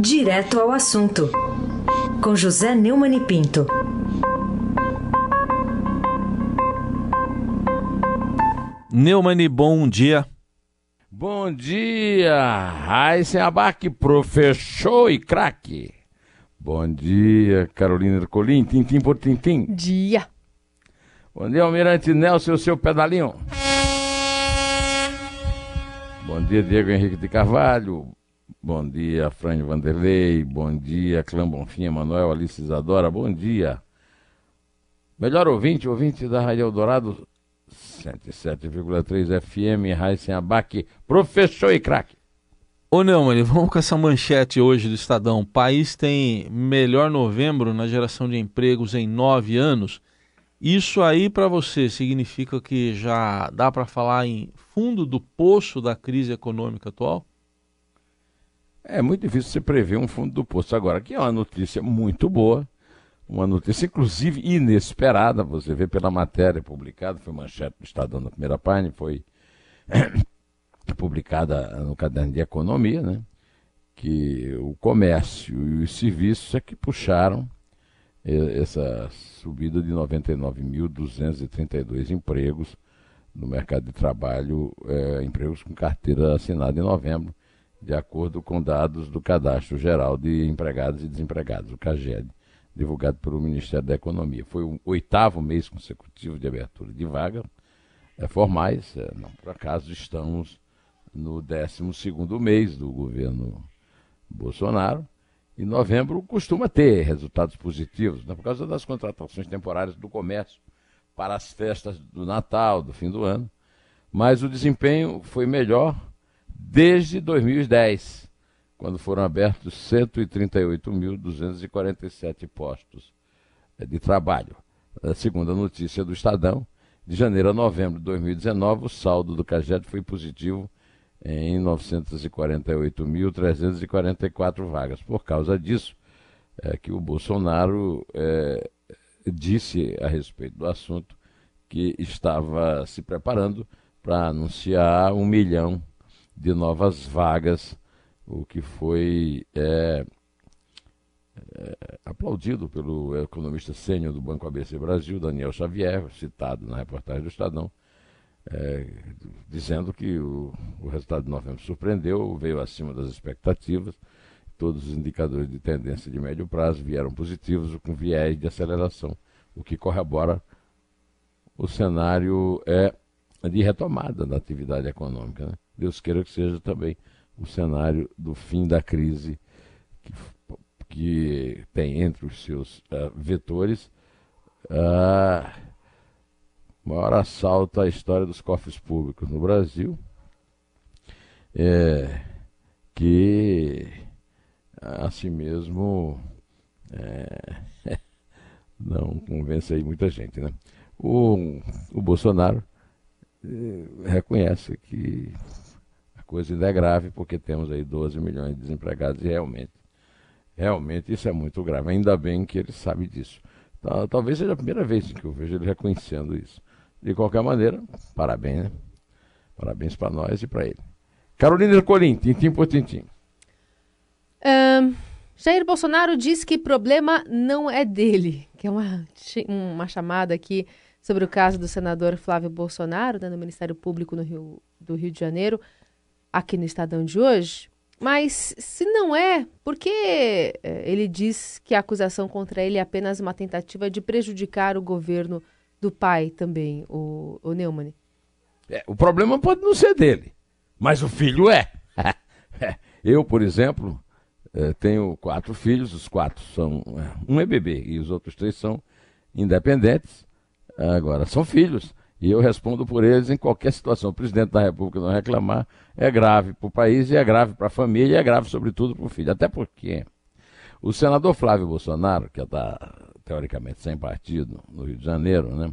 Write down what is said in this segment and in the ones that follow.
Direto ao assunto, com José Neumann e Pinto. Neumann, bom dia. Bom dia, Raíssen Abac, professor e craque. Bom dia, Carolina Ercolim, tintim por tintim. Dia. Bom dia, Almirante Nelson, o seu pedalinho. Bom dia, Diego Henrique de Carvalho. Bom dia, Frânio Vanderlei. Bom dia, Clã Bonfim, Manuel, Alice Isadora. Bom dia. Melhor ouvinte, ouvinte da Rádio Eldorado, 107,3 FM, Raíssen Abac, professor e craque. Ô Neumann, vamos com essa manchete hoje do Estadão. O país tem melhor novembro na geração de empregos em nove anos. Isso aí para você significa que já dá para falar em fundo do poço da crise econômica atual? É muito difícil você prever um fundo do poço. Agora, que é uma notícia muito boa, uma notícia inclusive inesperada, você vê pela matéria publicada, foi manchete do Estadão na primeira página, foi publicada no caderno de economia, né? que o comércio e os serviços é que puxaram essa subida de 99.232 empregos no mercado de trabalho, é, empregos com carteira assinada em novembro, de acordo com dados do Cadastro Geral de Empregados e Desempregados, o CAGED, divulgado pelo Ministério da Economia. Foi o oitavo mês consecutivo de abertura de vaga é, formais, é, não por acaso estamos no décimo segundo mês do governo Bolsonaro, e novembro costuma ter resultados positivos, né, por causa das contratações temporárias do comércio para as festas do Natal, do fim do ano. Mas o desempenho foi melhor desde 2010, quando foram abertos 138.247 postos eh, de trabalho. Segundo a notícia do Estadão, de janeiro a novembro de 2019, o saldo do CAGED foi positivo em 948.344 vagas. Por causa disso, é que o Bolsonaro é, disse a respeito do assunto que estava se preparando para anunciar um milhão de novas vagas, o que foi é, é, aplaudido pelo economista sênior do Banco ABC Brasil, Daniel Xavier, citado na reportagem do Estadão, é, dizendo que o, o, resultado de novembro surpreendeu, veio acima das expectativas, todos os indicadores de tendência de médio prazo vieram positivos, com viés de aceleração, o que corrobora o cenário é, de retomada da atividade econômica. Né? Deus queira que seja também o cenário do fim da crise, que, que tem entre os seus uh, vetores. Uh, maior assalto à história dos cofres públicos no Brasil, é, que assim mesmo é, não convence aí muita gente. Né? O, o Bolsonaro é, reconhece que a coisa ainda é grave porque temos aí 12 milhões de desempregados e realmente, realmente isso é muito grave. Ainda bem que ele sabe disso. Talvez seja a primeira vez que eu vejo ele reconhecendo isso. De qualquer maneira, parabéns, né? Parabéns para nós e para ele. Carolina Ercolim, tintim por tintim. Um, Jair Bolsonaro diz que problema não é dele, que é uma, uma chamada aqui sobre o caso do senador Flávio Bolsonaro, né, no Ministério Público no Rio, do Rio de Janeiro, aqui no Estadão de hoje. Mas se não é, por que eh, ele diz que a acusação contra ele é apenas uma tentativa de prejudicar o governo do pai também, o, o Neumann. É, o problema pode não ser dele, mas o filho é. Eu, por exemplo, é, tenho quatro filhos, os quatro são. É, um é bebê e os outros três são independentes. Agora, são filhos. E eu respondo por eles em qualquer situação. O presidente da República não reclamar é grave para o país, e é grave para a família, e é grave, sobretudo, para o filho. Até porque o senador Flávio Bolsonaro, que está teoricamente sem partido, no Rio de Janeiro, né,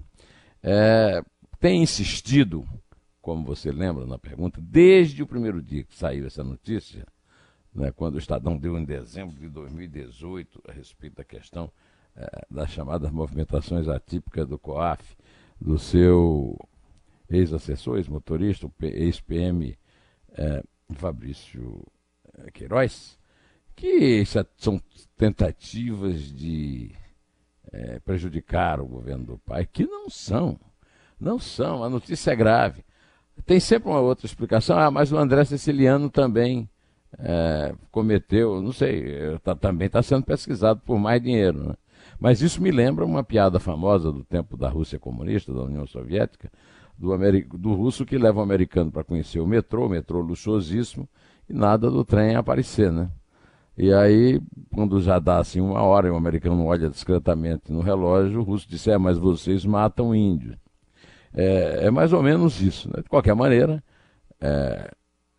é, tem insistido, como você lembra na pergunta, desde o primeiro dia que saiu essa notícia, né, quando o Estadão deu em dezembro de 2018 a respeito da questão é, das chamadas movimentações atípicas do COAF, do seu ex-assessor, ex-motorista, ex-PM é, Fabrício é, Queiroz, que são tentativas de é, prejudicar o governo do pai, que não são. Não são. A notícia é grave. Tem sempre uma outra explicação. Ah, mas o André Siciliano também cometeu, não sei, tá, também está sendo pesquisado por mais dinheiro. Né? Mas isso me lembra uma piada famosa do tempo da Rússia comunista, da União Soviética, do, do russo que leva o americano para conhecer o metrô, o metrô luxuosíssimo, e nada do trem aparecer, né? E aí, quando já dá assim uma hora e o americano olha discretamente no relógio, o russo disse: É, mas vocês matam índios. É, é mais ou menos isso. Né? De qualquer maneira, é,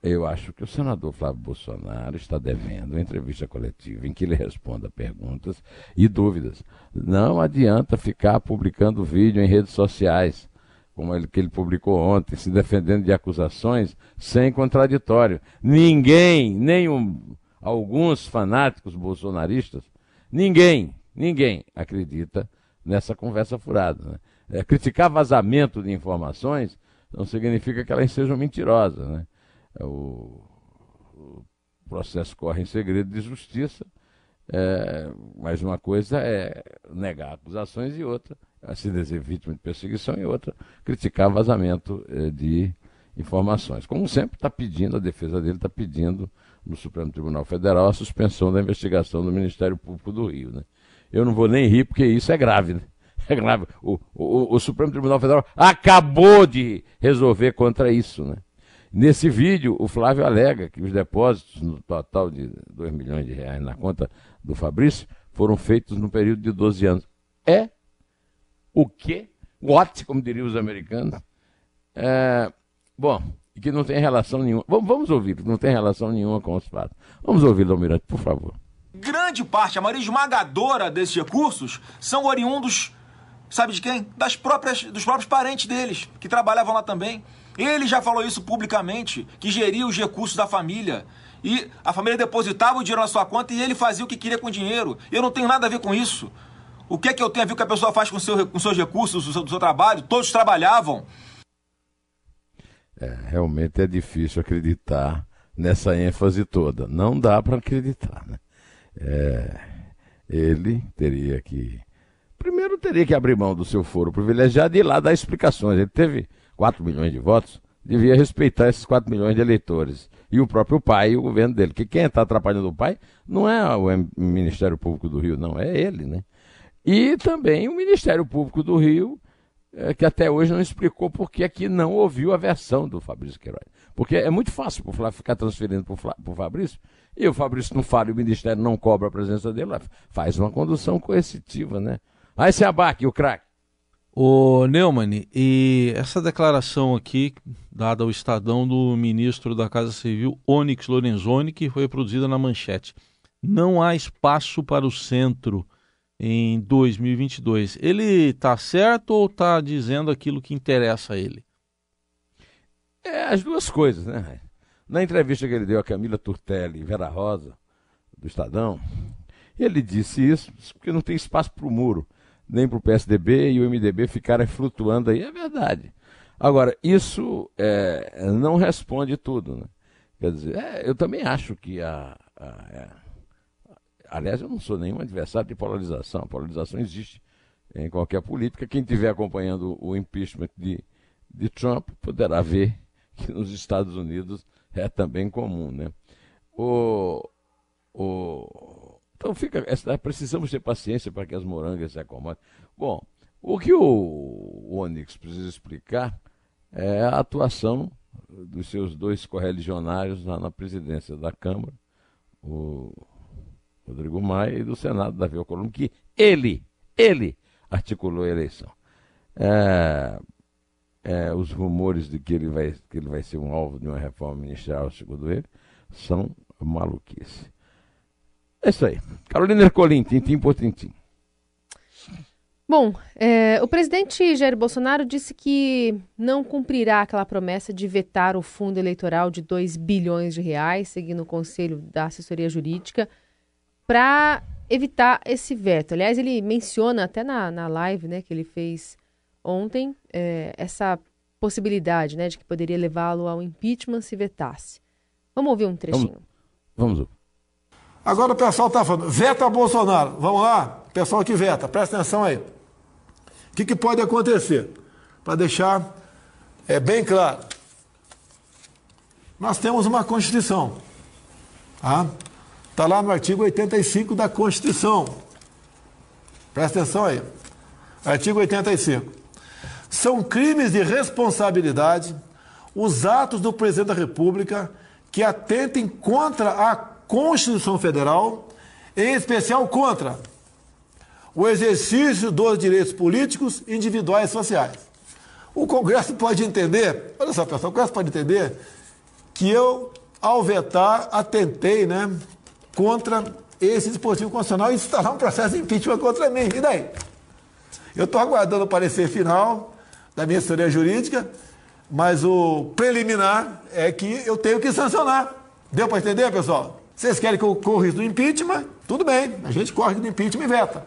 eu acho que o senador Flávio Bolsonaro está devendo uma entrevista coletiva em que ele responda perguntas e dúvidas. Não adianta ficar publicando vídeo em redes sociais, como ele que ele publicou ontem, se defendendo de acusações sem contraditório. Ninguém, nenhum alguns fanáticos bolsonaristas, ninguém, ninguém acredita nessa conversa furada. Né? É, criticar vazamento de informações não significa que elas sejam mentirosas. Né? É, o, o processo corre em segredo de justiça, é, mas uma coisa é negar acusações e outra é se dizer vítima de perseguição e outra criticar vazamento é, de informações. Como sempre está pedindo, a defesa dele está pedindo no Supremo Tribunal Federal a suspensão da investigação do Ministério Público do Rio. Né? Eu não vou nem rir, porque isso é grave. Né? É grave. O, o, o Supremo Tribunal Federal acabou de resolver contra isso. Né? Nesse vídeo, o Flávio alega que os depósitos, no total de 2 milhões de reais na conta do Fabrício, foram feitos no período de 12 anos. É o quê? What, como diriam os americanos. É, bom, que não tem relação nenhuma. Vamos, vamos ouvir, que não tem relação nenhuma com os fatos. Vamos ouvir, Almirante, por favor. Grande parte, a maioria esmagadora desses recursos são oriundos, sabe de quem? Das próprias, dos próprios parentes deles, que trabalhavam lá também. Ele já falou isso publicamente, que geria os recursos da família. E a família depositava o dinheiro na sua conta e ele fazia o que queria com o dinheiro. Eu não tenho nada a ver com isso. O que é que eu tenho a ver com o que a pessoa faz com, seu, com seus recursos, do seu, seu trabalho? Todos trabalhavam. É, realmente é difícil acreditar nessa ênfase toda. Não dá para acreditar. Né? É, ele teria que. Primeiro, teria que abrir mão do seu foro privilegiado e ir lá dar explicações. Ele teve 4 milhões de votos, devia respeitar esses 4 milhões de eleitores. E o próprio pai e o governo dele. Que quem está atrapalhando o pai não é o Ministério Público do Rio, não, é ele, né? E também o Ministério Público do Rio é, que até hoje não explicou por que aqui não ouviu a versão do Fabrício Queiroz. Porque é muito fácil para o Flávio ficar transferindo para o Fabrício, e o Fabrício não fala e o Ministério não cobra a presença dele, faz uma condução coercitiva, né? Aí se abaque o craque. O Neumann, e essa declaração aqui, dada ao Estadão do ministro da Casa Civil, Onyx Lorenzoni, que foi produzida na manchete. Não há espaço para o centro em 2022. Ele está certo ou está dizendo aquilo que interessa a ele? É as duas coisas, né? Na entrevista que ele deu a Camila Turtelli e Vera Rosa, do Estadão, ele disse isso porque não tem espaço para o muro, nem para o PSDB e o MDB ficarem flutuando aí. É verdade. Agora, isso é, não responde tudo. Né? Quer dizer, é, eu também acho que a, a, é, Aliás, eu não sou nenhum adversário de polarização. A polarização existe em qualquer política. Quem estiver acompanhando o impeachment de, de Trump poderá ver que nos Estados Unidos é também comum. Né? O, o, então fica, precisamos ter paciência para que as morangas se acomodem. Bom, o que o, o Onyx precisa explicar é a atuação dos seus dois correligionários lá na presidência da Câmara, o Rodrigo Maia, e do Senado, Davi Alcolumbre, que ele, ele articulou a eleição. É, é, os rumores de que ele, vai, que ele vai ser um alvo de uma reforma ministerial, segundo ele, são maluquice. É isso aí. Carolina Ercolim, tintim por tintim. Bom, é, o presidente Jair Bolsonaro disse que não cumprirá aquela promessa de vetar o fundo eleitoral de 2 bilhões de reais, seguindo o conselho da assessoria jurídica para evitar esse veto. Aliás, ele menciona até na, na live né, que ele fez ontem é, essa possibilidade né, de que poderia levá-lo ao impeachment se vetasse. Vamos ouvir um trechinho. Vamos. Vamos. Agora o pessoal está falando, veta Bolsonaro. Vamos lá, pessoal que veta, presta atenção aí. O que, que pode acontecer? Para deixar é, bem claro. Nós temos uma Constituição. Está tá lá no artigo 85 da Constituição. Presta atenção aí. Artigo 85. São crimes de responsabilidade os atos do presidente da República que atentem contra a Constituição Federal, em especial contra o exercício dos direitos políticos, individuais e sociais. O Congresso pode entender, olha só pessoal, o Congresso pode entender que eu, ao vetar, atentei né, contra esse dispositivo constitucional e instalar um processo de impeachment contra mim. E daí? Eu estou aguardando o parecer final da minha assessoria jurídica, mas o preliminar é que eu tenho que sancionar. Deu para entender, pessoal? Vocês querem que eu corra do impeachment? Tudo bem, a gente corre do impeachment e veta.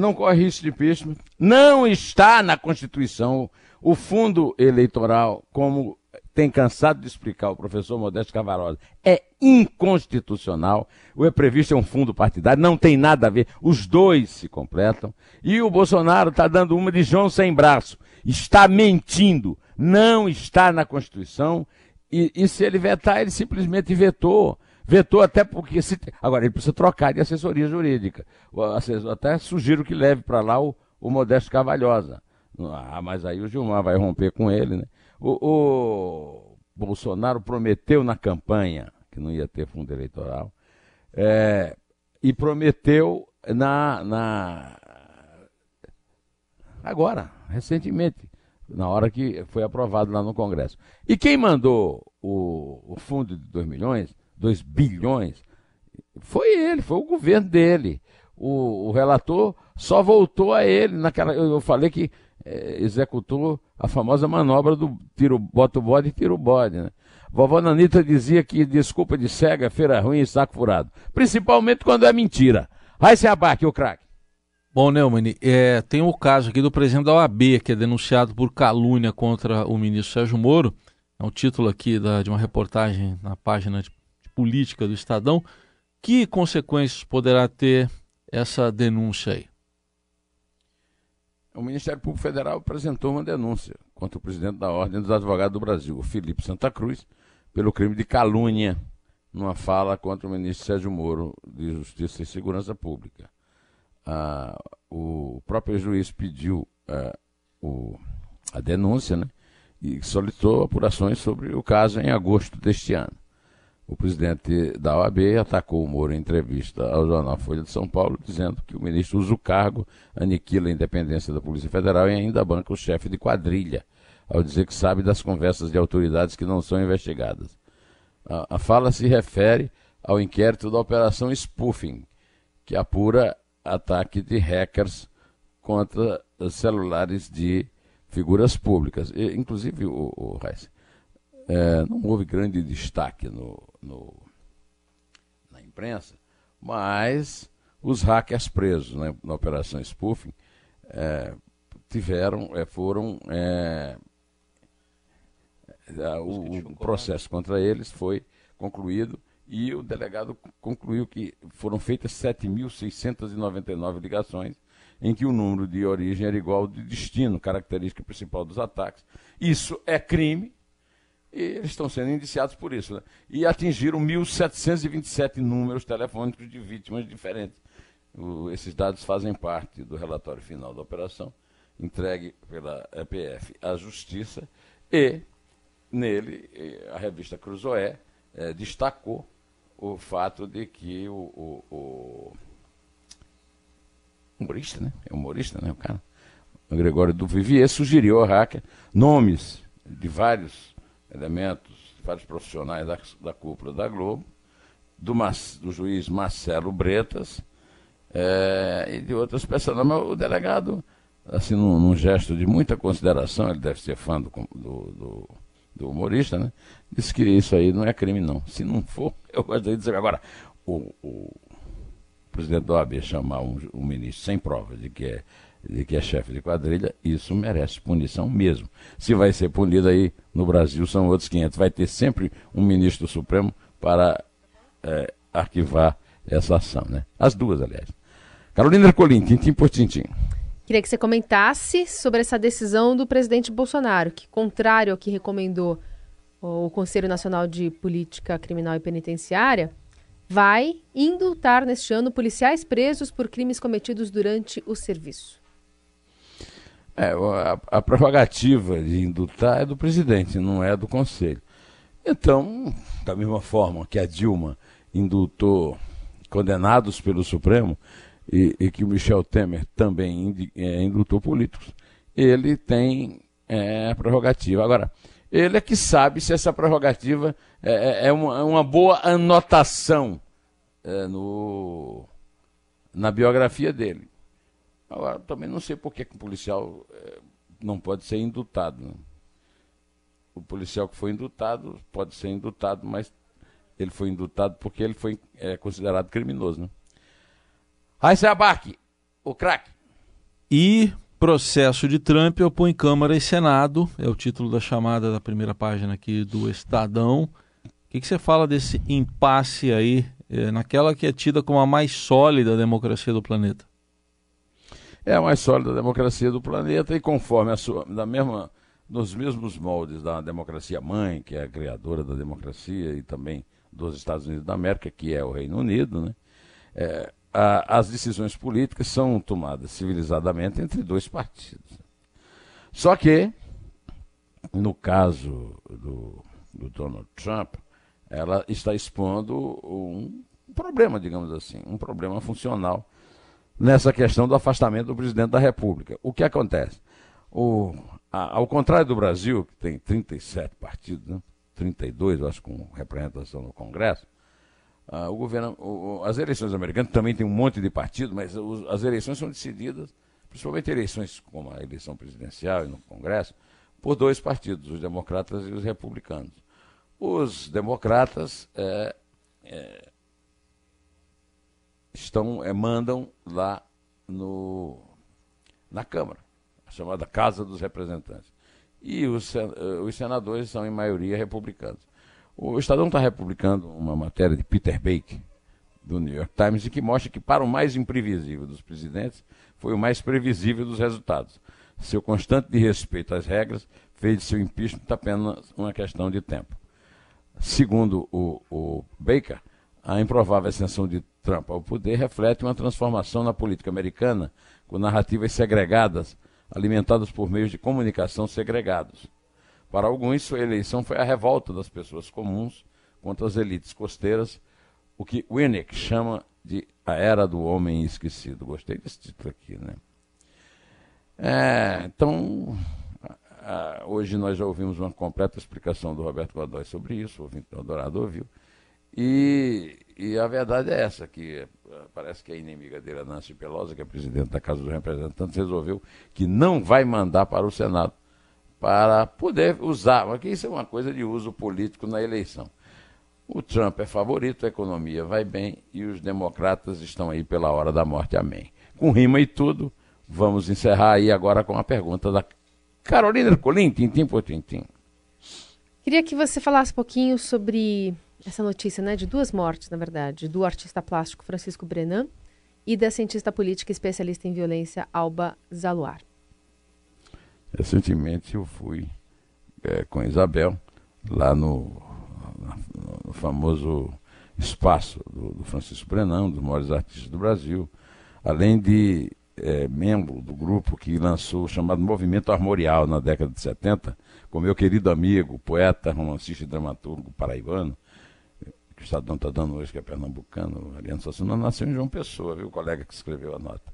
Não corre risco de impeachment. Não está na Constituição o fundo eleitoral, como tem cansado de explicar o professor Modesto Cavarosa, é inconstitucional. O é previsto é um fundo partidário, não tem nada a ver. Os dois se completam. E o Bolsonaro está dando uma de João sem braço. Está mentindo. Não está na Constituição. E, e se ele vetar, ele simplesmente vetou. Vetou até porque. Se... Agora, ele precisa trocar de assessoria jurídica. Assessor, até sugiro que leve para lá o, o Modesto Cavalhosa. Ah, mas aí o Gilmar vai romper com ele, né? O, o Bolsonaro prometeu na campanha que não ia ter fundo eleitoral é, e prometeu na, na agora, recentemente, na hora que foi aprovado lá no Congresso. E quem mandou o, o fundo de 2 milhões, 2 bilhões, foi ele, foi o governo dele. O, o relator só voltou a ele naquela. Eu, eu falei que é, executou a famosa manobra do tiro, bota o bode e tira o bode. Né? Vovó Nanita dizia que desculpa de cega, feira ruim e saco furado. Principalmente quando é mentira. Vai se abaque, o craque. Bom, Neumann, é, tem o caso aqui do presidente da OAB, que é denunciado por calúnia contra o ministro Sérgio Moro. É um título aqui da, de uma reportagem na página de, de política do Estadão. Que consequências poderá ter essa denúncia aí? o Ministério Público Federal apresentou uma denúncia contra o presidente da Ordem dos Advogados do Brasil, o Felipe Santa Cruz, pelo crime de calúnia numa fala contra o ministro Sérgio Moro de Justiça e Segurança Pública. Ah, o próprio juiz pediu ah, o, a denúncia né, e solicitou apurações sobre o caso em agosto deste ano. O presidente da OAB atacou o Moro em entrevista ao jornal Folha de São Paulo, dizendo que o ministro usa o cargo, aniquila a independência da Polícia Federal e ainda banca o chefe de quadrilha, ao dizer que sabe das conversas de autoridades que não são investigadas. A, a fala se refere ao inquérito da Operação Spoofing, que apura ataque de hackers contra celulares de figuras públicas. E, inclusive, o, o Reis, é, não houve grande destaque no, no, na imprensa, mas os hackers presos né, na operação spoofing é, tiveram, é, foram é, é o, o processo contra eles foi concluído e o delegado concluiu que foram feitas 7.699 ligações, em que o número de origem era igual ao de destino, característica principal dos ataques. Isso é crime, e eles estão sendo indiciados por isso. Né? E atingiram 1.727 números telefônicos de vítimas diferentes. O, esses dados fazem parte do relatório final da operação, entregue pela EPF à Justiça, e nele a revista Cruzoé é, destacou o fato de que o, o, o humorista, né? É humorista, né? O cara. O Gregório do Vivier sugeriu ao hacker nomes de vários elementos, vários profissionais da, da cúpula da Globo, do, do juiz Marcelo Bretas é, e de outras pessoas. Mas o delegado, assim, num, num, gesto de muita consideração, ele deve ser fã do, do, do, do humorista, né? Disse que isso aí não é crime, não. Se não for, eu gostaria de dizer. Agora, o, o presidente da OAB chamar um, um ministro sem provas de que é de que é chefe de quadrilha, isso merece punição mesmo. Se vai ser punido aí no Brasil, são outros 500. Vai ter sempre um ministro Supremo para é, arquivar essa ação. Né? As duas, aliás. Carolina Ercolim, tintim por tintim. Queria que você comentasse sobre essa decisão do presidente Bolsonaro, que, contrário ao que recomendou o Conselho Nacional de Política Criminal e Penitenciária, vai indultar neste ano policiais presos por crimes cometidos durante o serviço. É, a, a prerrogativa de indultar é do presidente, não é do Conselho. Então, da mesma forma que a Dilma indultou condenados pelo Supremo e, e que o Michel Temer também é, indultou políticos, ele tem é, prerrogativa. Agora, ele é que sabe se essa prerrogativa é, é, é uma, é uma, boa anotação é, no, na biografia dele. Agora, também não sei por que, um policial é, não pode ser indultado. Né? O policial que foi indultado pode ser indultado, mas ele foi indultado porque ele foi considerado criminoso. Né? Raíssa Abac, o craque. E Processo de Trump opõe Câmara e Senado, é o título da chamada da primeira página aqui do Estadão. O que, que você fala desse impasse aí, é, naquela que é tida como a mais sólida democracia do planeta? É a mais sólida democracia do planeta e conforme a sua, da mesma, nos mesmos moldes da democracia mãe, que é a criadora da democracia e também dos Estados Unidos da América, que é o Reino Unido, né? É, a, as decisões políticas são tomadas civilizadamente entre dois partidos. Só que, no caso do, do Donald Trump, ela está expondo um problema, digamos assim, um problema funcional nessa questão do afastamento do presidente da República. O que acontece? O, a, ao contrário do Brasil, que tem 37 partidos, né? 32, eu acho, com representação no Congresso, ah, o governo, o, as eleições americanas também tem um monte de partido, mas os, as eleições são decididas, principalmente eleições como a eleição presidencial e no Congresso, por dois partidos, os democratas e os republicanos. Os democratas é, é, estão é, mandam lá no, na Câmara, a chamada Casa dos Representantes. E os, eh, os senadores são, em maioria, republicanos. O Estadão está republicando uma matéria de Peter Bake, do New York Times, e que mostra que, para o mais imprevisível dos presidentes, foi o mais previsível dos resultados. Seu constante de respeito às regras fez de seu impeachment apenas uma questão de tempo. Segundo o, o Baker, a improvável ascensão de Trump ao poder reflete uma transformação na política americana, com narrativas segregadas, alimentadas por meios de comunicação segregados. Para alguns, sua eleição foi a revolta das pessoas comuns contra as elites costeiras, o que Winnick chama de a era do homem esquecido. Gostei desse título aqui, né? É, então, hoje nós já ouvimos uma completa explicação do Roberto Godoy sobre isso, o ouvinte adorado ouviu. E, e, a verdade é essa, que parece que a inimiga dele, a Nancy Pelosi, que é presidente da Casa dos Representantes, resolveu que não vai mandar para o Senado para poder usar, porque isso é uma coisa de uso político na eleição. O Trump é favorito, a economia vai bem e os democratas estão aí pela hora da morte. Amém. Com rima e tudo, vamos encerrar aí agora com a pergunta da Carolina Colim, tintim por tintim. Queria que você falasse um pouquinho sobre essa notícia, né, de duas mortes, na verdade, do artista plástico Francisco Brenan e da cientista política especialista em violência Alba Zaluar. Recentemente eu fui é, com Isabel lá no, no famoso espaço do, do, Francisco Brenão, dos maiores artistas do Brasil, além de é, membro do grupo que lançou o chamado Movimento Armorial na década de 70, com meu querido amigo, poeta, romancista e dramaturgo paraibano, que o Estadão está dando hoje, que é pernambucano, Ariano Sassuna, nasceu em João Pessoa, viu, o colega que escreveu a nota.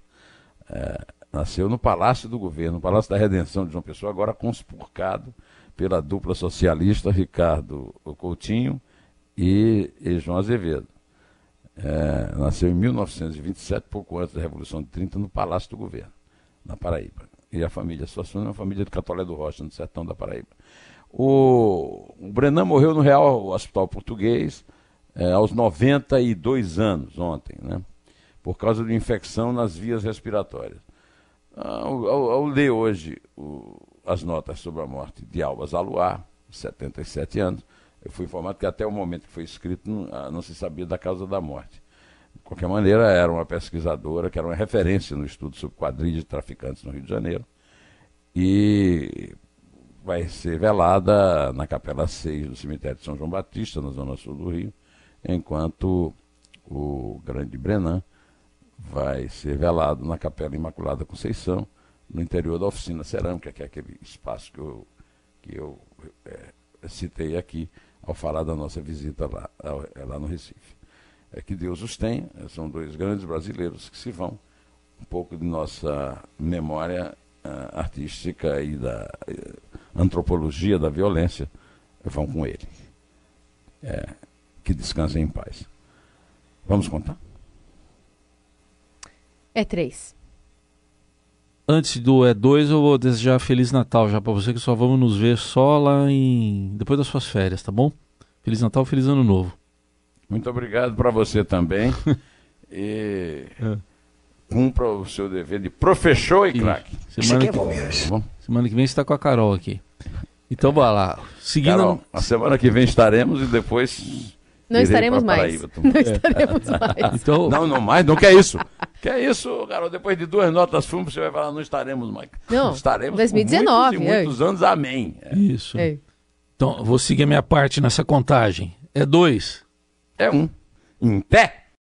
É, Nasceu no Palácio do Governo, no Palácio da Redenção de João Pessoa, agora conspurcado pela dupla socialista Ricardo Coutinho e, e João Azevedo. É, nasceu em 1927, pouco antes da Revolução de 30, no Palácio do Governo, na Paraíba. E a família Suassuna é uma família de Catolé do Rocha, no sertão da Paraíba. O, o Brenan morreu no Real Hospital Português é, aos 92 anos, ontem, né? por causa de infecção nas vias respiratórias. Ao, ao, ao ler hoje o, as notas sobre a morte de Alba Zaluar, 77 anos, Eu fui informado que até o momento que foi escrito não, ah, não se sabia da causa da morte. De qualquer maneira, era uma pesquisadora que era uma referência no estudo sobre quadrilhas de traficantes no Rio de Janeiro. E vai ser velada na Capela 6 do cemitério de São João Batista, na zona sul do Rio, enquanto o grande Brenan vai ser velado na Capela Imaculada Conceição, no interior da oficina cerâmica, que é aquele espaço que eu, que eu é, citei aqui ao falar da nossa visita lá, é lá no Recife. É que Deus os tem, são dois grandes brasileiros que se vão, um pouco de nossa memória uh, artística e da uh, antropologia da violência vão com ele. É, que descansem em paz. Vamos contar? É três. Antes do é dois, eu vou desejar Feliz Natal já para você, que só vamos nos ver só lá em. depois das suas férias, tá bom? Feliz Natal, Feliz Ano Novo. Muito obrigado para você também. e. É cumpra o seu dever de professor e craque. Semana, que... Tá semana que vem você está com a Carol aqui. Então vai lá. Seguindo. Carol, a semana que vem estaremos e depois. Não estaremos mais. não é. estaremos mais. Então... Não, não mais, não quer isso. Quer isso, Carol? Depois de duas notas fumo, você vai falar, não estaremos mais. Não, estaremos 2019. muitos, muitos anos, amém. É. Isso. É. Então, vou seguir a minha parte nessa contagem. É dois. É um. Em pé.